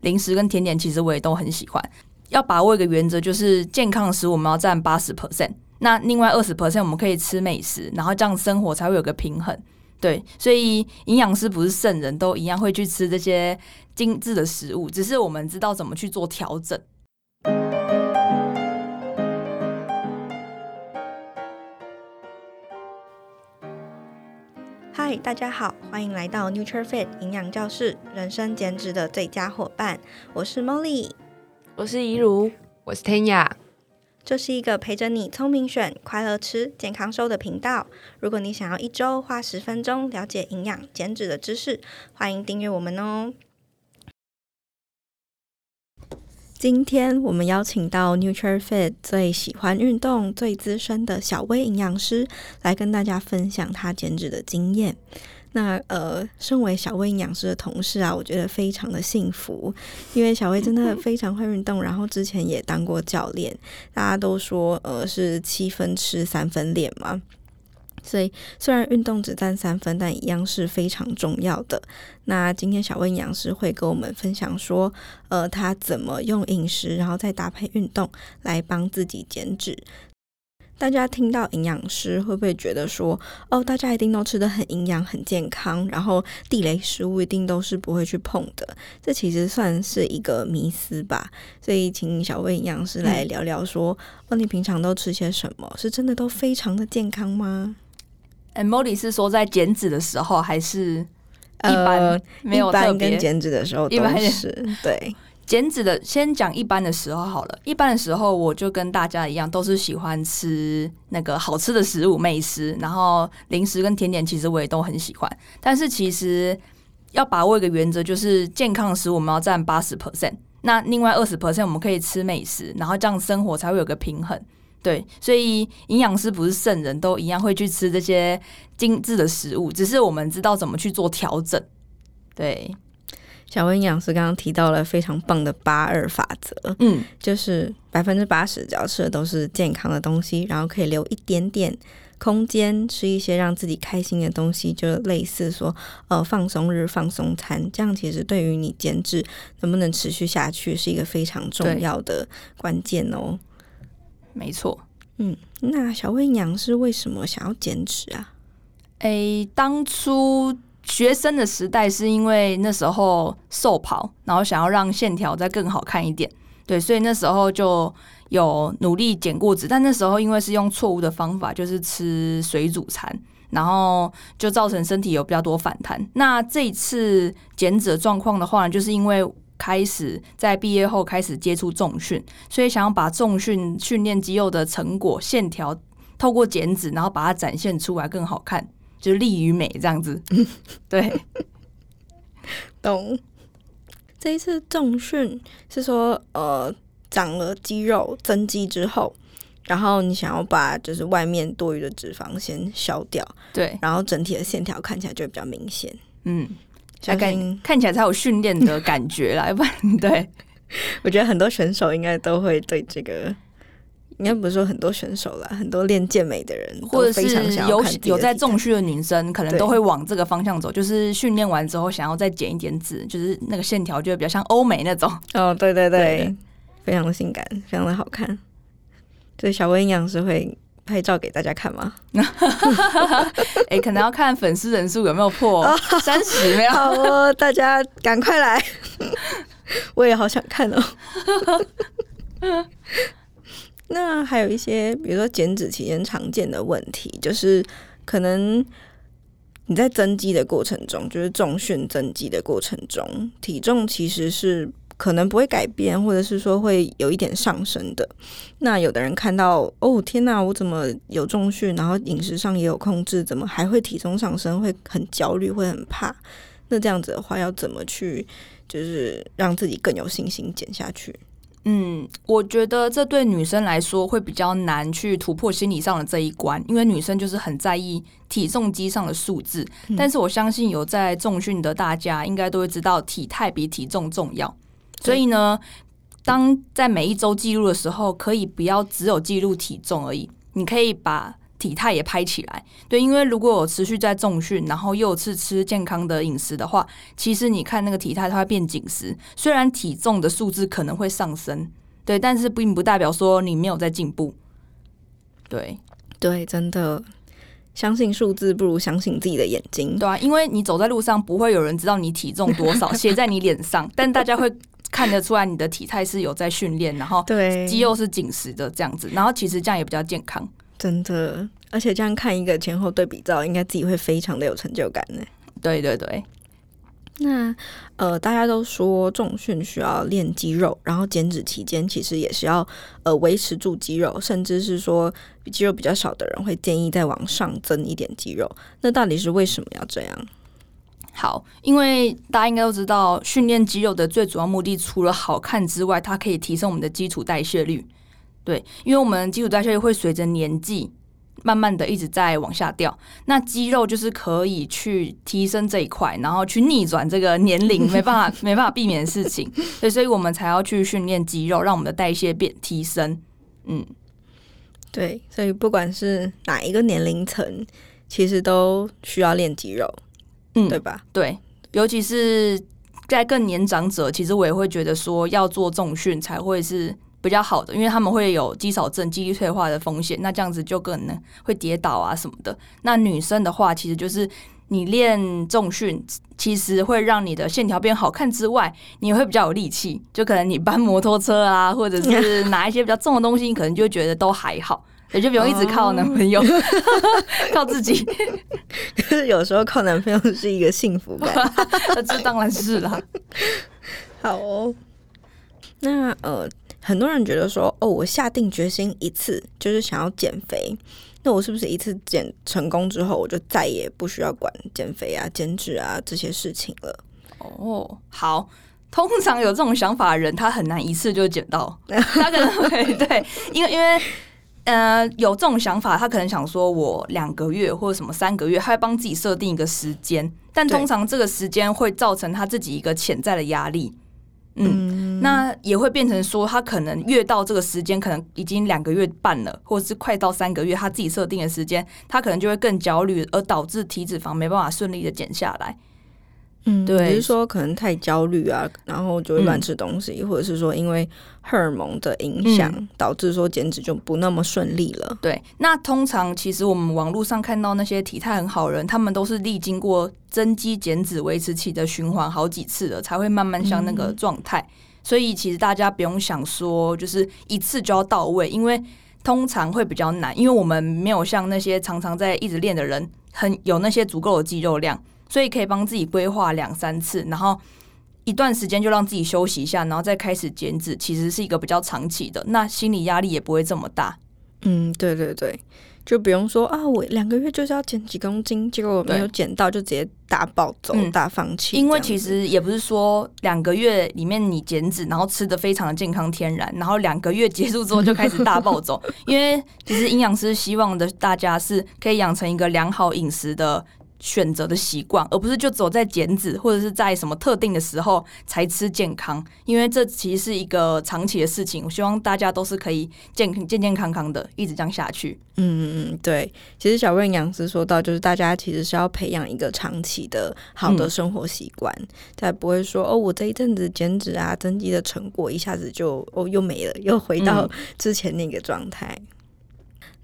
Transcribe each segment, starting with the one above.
零食跟甜点其实我也都很喜欢。要把握一个原则，就是健康的食我们要占八十 percent，那另外二十 percent 我们可以吃美食，然后这样生活才会有个平衡。对，所以营养师不是圣人，都一样会去吃这些精致的食物，只是我们知道怎么去做调整。嗨，大家好，欢迎来到 NutriFit 营养教室，人生减脂的最佳伙伴，我是 Molly。我是怡如，我是天雅。这是一个陪着你聪明选、快乐吃、健康瘦的频道。如果你想要一周花十分钟了解营养减脂的知识，欢迎订阅我们哦。今天我们邀请到 NutriFit 最喜欢运动、最资深的小薇营养师来跟大家分享他减脂的经验。那呃，身为小薇营养师的同事啊，我觉得非常的幸福，因为小薇真的非常会运动，然后之前也当过教练，大家都说呃是七分吃三分练嘛，所以虽然运动只占三分，但一样是非常重要的。那今天小薇营养师会跟我们分享说，呃，他怎么用饮食，然后再搭配运动来帮自己减脂。大家听到营养师会不会觉得说，哦，大家一定都吃的很营养、很健康，然后地雷食物一定都是不会去碰的？这其实算是一个迷思吧。所以，请小薇营养师来聊聊说，嗯、哦，你平常都吃些什么？是真的都非常的健康吗？哎，Molly 是说在减脂的时候，还是一般？呃、没有一般跟减脂的时候都是 对。减脂的，先讲一般的时候好了。一般的时候，我就跟大家一样，都是喜欢吃那个好吃的食物、美食，然后零食跟甜点，其实我也都很喜欢。但是其实要把握一个原则，就是健康的食物我们要占八十 percent，那另外二十 percent 我们可以吃美食，然后这样生活才会有个平衡。对，所以营养师不是圣人，都一样会去吃这些精致的食物，只是我们知道怎么去做调整。对。小薇营养师刚刚提到了非常棒的八二法则，嗯，就是百分之八十只要吃的都是健康的东西，然后可以留一点点空间吃一些让自己开心的东西，就类似说呃放松日放松餐，这样其实对于你减脂能不能持续下去是一个非常重要的关键哦。没错，嗯，那小薇娘是为什么想要减脂啊？诶，当初。学生的时代是因为那时候瘦跑，然后想要让线条再更好看一点，对，所以那时候就有努力减过脂，但那时候因为是用错误的方法，就是吃水煮餐，然后就造成身体有比较多反弹。那这一次减脂的状况的话呢，就是因为开始在毕业后开始接触重训，所以想要把重训训练肌肉的成果线条透过减脂，然后把它展现出来更好看。就利于美这样子，对，懂。这一次重训是说，呃，长了肌肉增肌之后，然后你想要把就是外面多余的脂肪先消掉，对，然后整体的线条看起来就会比较明显，嗯，大概看起来才有训练的感觉啦，要不然，对，我觉得很多选手应该都会对这个。应该不是说很多选手啦，很多练健美的人，或者是有有在重训的女生，可能都会往这个方向走，就是训练完之后想要再减一点脂，就是那个线条就会比较像欧美那种。哦，对对对，对非常的性感，非常的好看。所以小薇营养师会拍照给大家看吗？哎、欸，可能要看粉丝人数有没有破 三十，没有？好哦，大家赶快来，我也好想看哦。那还有一些，比如说减脂期间常见的问题，就是可能你在增肌的过程中，就是重训增肌的过程中，体重其实是可能不会改变，或者是说会有一点上升的。那有的人看到，哦，天哪，我怎么有重训，然后饮食上也有控制，怎么还会体重上升？会很焦虑，会很怕。那这样子的话，要怎么去，就是让自己更有信心减下去？嗯，我觉得这对女生来说会比较难去突破心理上的这一关，因为女生就是很在意体重机上的数字。嗯。但是我相信有在重训的大家应该都会知道，体态比体重重要。所以呢，当在每一周记录的时候，可以不要只有记录体重而已，你可以把体态也拍起来。对，因为如果我持续在重训，然后又是吃健康的饮食的话，其实你看那个体态它会变紧实，虽然体重的数字可能会上升，对，但是并不代表说你没有在进步。对，对，真的。相信数字不如相信自己的眼睛，对啊，因为你走在路上，不会有人知道你体重多少 写在你脸上，但大家会看得出来你的体态是有在训练，然后对肌肉是紧实的这样子，然后其实这样也比较健康，真的，而且这样看一个前后对比照，应该自己会非常的有成就感呢。对对对。那呃，大家都说重训需要练肌肉，然后减脂期间其实也是要呃维持住肌肉，甚至是说肌肉比较少的人会建议再往上增一点肌肉。那到底是为什么要这样？好，因为大家应该都知道，训练肌肉的最主要目的除了好看之外，它可以提升我们的基础代谢率。对，因为我们基础代谢率会随着年纪。慢慢的一直在往下掉，那肌肉就是可以去提升这一块，然后去逆转这个年龄 没办法没办法避免的事情，对，所以我们才要去训练肌肉，让我们的代谢变提升。嗯，对，所以不管是哪一个年龄层，其实都需要练肌肉，嗯，对吧？对，尤其是在更年长者，其实我也会觉得说要做重训才会是。比较好的，因为他们会有肌少症、肌力退化的风险，那这样子就可能会跌倒啊什么的。那女生的话，其实就是你练重训，其实会让你的线条变好看之外，你会比较有力气。就可能你 搬摩托车啊，或者是 拿一些比较重的东西，你可能就觉得都还好，也就不用一直靠男朋友，哦、靠自己。可 是有时候靠男朋友是一个幸福感，这当然是啦。好哦，那呃。很多人觉得说，哦，我下定决心一次就是想要减肥，那我是不是一次减成功之后，我就再也不需要管减肥啊、减脂啊这些事情了？哦，好，通常有这种想法的人，他很难一次就减到，他可能会对，因为因为呃有这种想法，他可能想说我两个月或者什么三个月，他会帮自己设定一个时间，但通常这个时间会造成他自己一个潜在的压力。嗯，那也会变成说，他可能越到这个时间，可能已经两个月半了，或者是快到三个月，他自己设定的时间，他可能就会更焦虑，而导致体脂肪没办法顺利的减下来。嗯，对，只是说可能太焦虑啊，然后就会乱吃东西，嗯、或者是说因为荷尔蒙的影响，嗯、导致说减脂就不那么顺利了。对，那通常其实我们网络上看到那些体态很好的人，他们都是历经过增肌减脂维持期的循环好几次了，才会慢慢像那个状态。嗯、所以其实大家不用想说就是一次就要到位，因为通常会比较难，因为我们没有像那些常常在一直练的人，很有那些足够的肌肉量。所以可以帮自己规划两三次，然后一段时间就让自己休息一下，然后再开始减脂，其实是一个比较长期的，那心理压力也不会这么大。嗯，对对对，就不用说啊，我两个月就是要减几公斤，结果没有减到就直接大暴走、嗯、大放弃。因为其实也不是说两个月里面你减脂，然后吃的非常的健康天然，然后两个月结束之后就开始大暴走。因为其实营养师希望的大家是可以养成一个良好饮食的。选择的习惯，而不是就走在减脂或者是在什么特定的时候才吃健康，因为这其实是一个长期的事情。我希望大家都是可以健健健康康的，一直这样下去。嗯嗯嗯，对。其实小薇营养师说到，就是大家其实是要培养一个长期的好的生活习惯，才、嗯、不会说哦，我这一阵子减脂啊、增肌的成果一下子就哦又没了，又回到之前那个状态。嗯、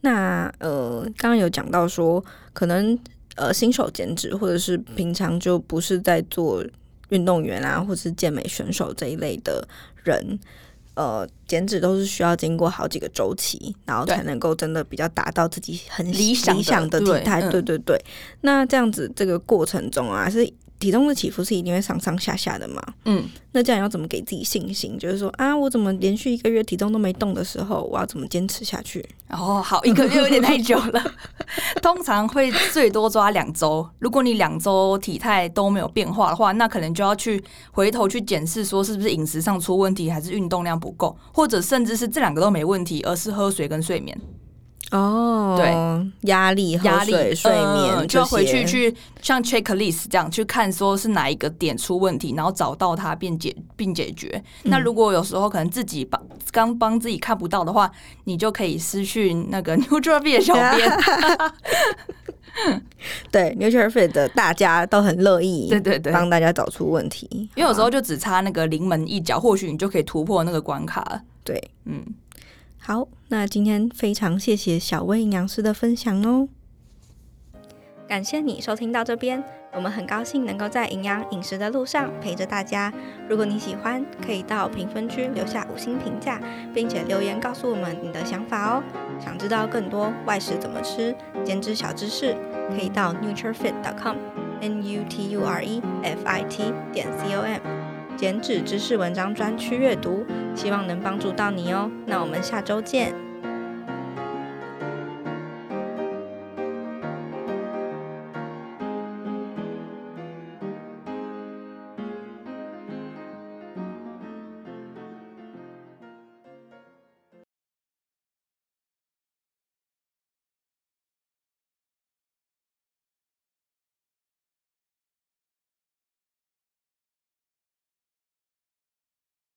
那呃，刚刚有讲到说可能。呃，新手减脂，或者是平常就不是在做运动员啊，或者是健美选手这一类的人，呃，减脂都是需要经过好几个周期，然后才能够真的比较达到自己很理想的体态。对，对对对，那这样子这个过程中啊，是。体重的起伏是一定会上上下下的嘛？嗯，那这样要怎么给自己信心？就是说啊，我怎么连续一个月体重都没动的时候，我要怎么坚持下去？哦，好，一个月有点太久了，通常会最多抓两周。如果你两周体态都没有变化的话，那可能就要去回头去检视，说是不是饮食上出问题，还是运动量不够，或者甚至是这两个都没问题，而是喝水跟睡眠。哦，对，压力、压力、睡眠、嗯，就要回去去像 checklist 这样去看，说是哪一个点出问题，然后找到它并解并解决。嗯、那如果有时候可能自己帮刚帮自己看不到的话，你就可以私讯那个 nutrafit 的小编。对 nutrafit 的大家都很乐意，对对对，帮大家找出问题。因为有时候就只差那个临门一脚，或许你就可以突破那个关卡。对，嗯。好，那今天非常谢谢小薇营养师的分享哦。感谢你收听到这边，我们很高兴能够在营养饮食的路上陪着大家。如果你喜欢，可以到评分区留下五星评价，并且留言告诉我们你的想法哦。想知道更多外食怎么吃、减脂小知识，可以到 nutrifit.com n u t u r e f i t 点 c o m。减脂知识文章专区阅读，希望能帮助到你哦。那我们下周见。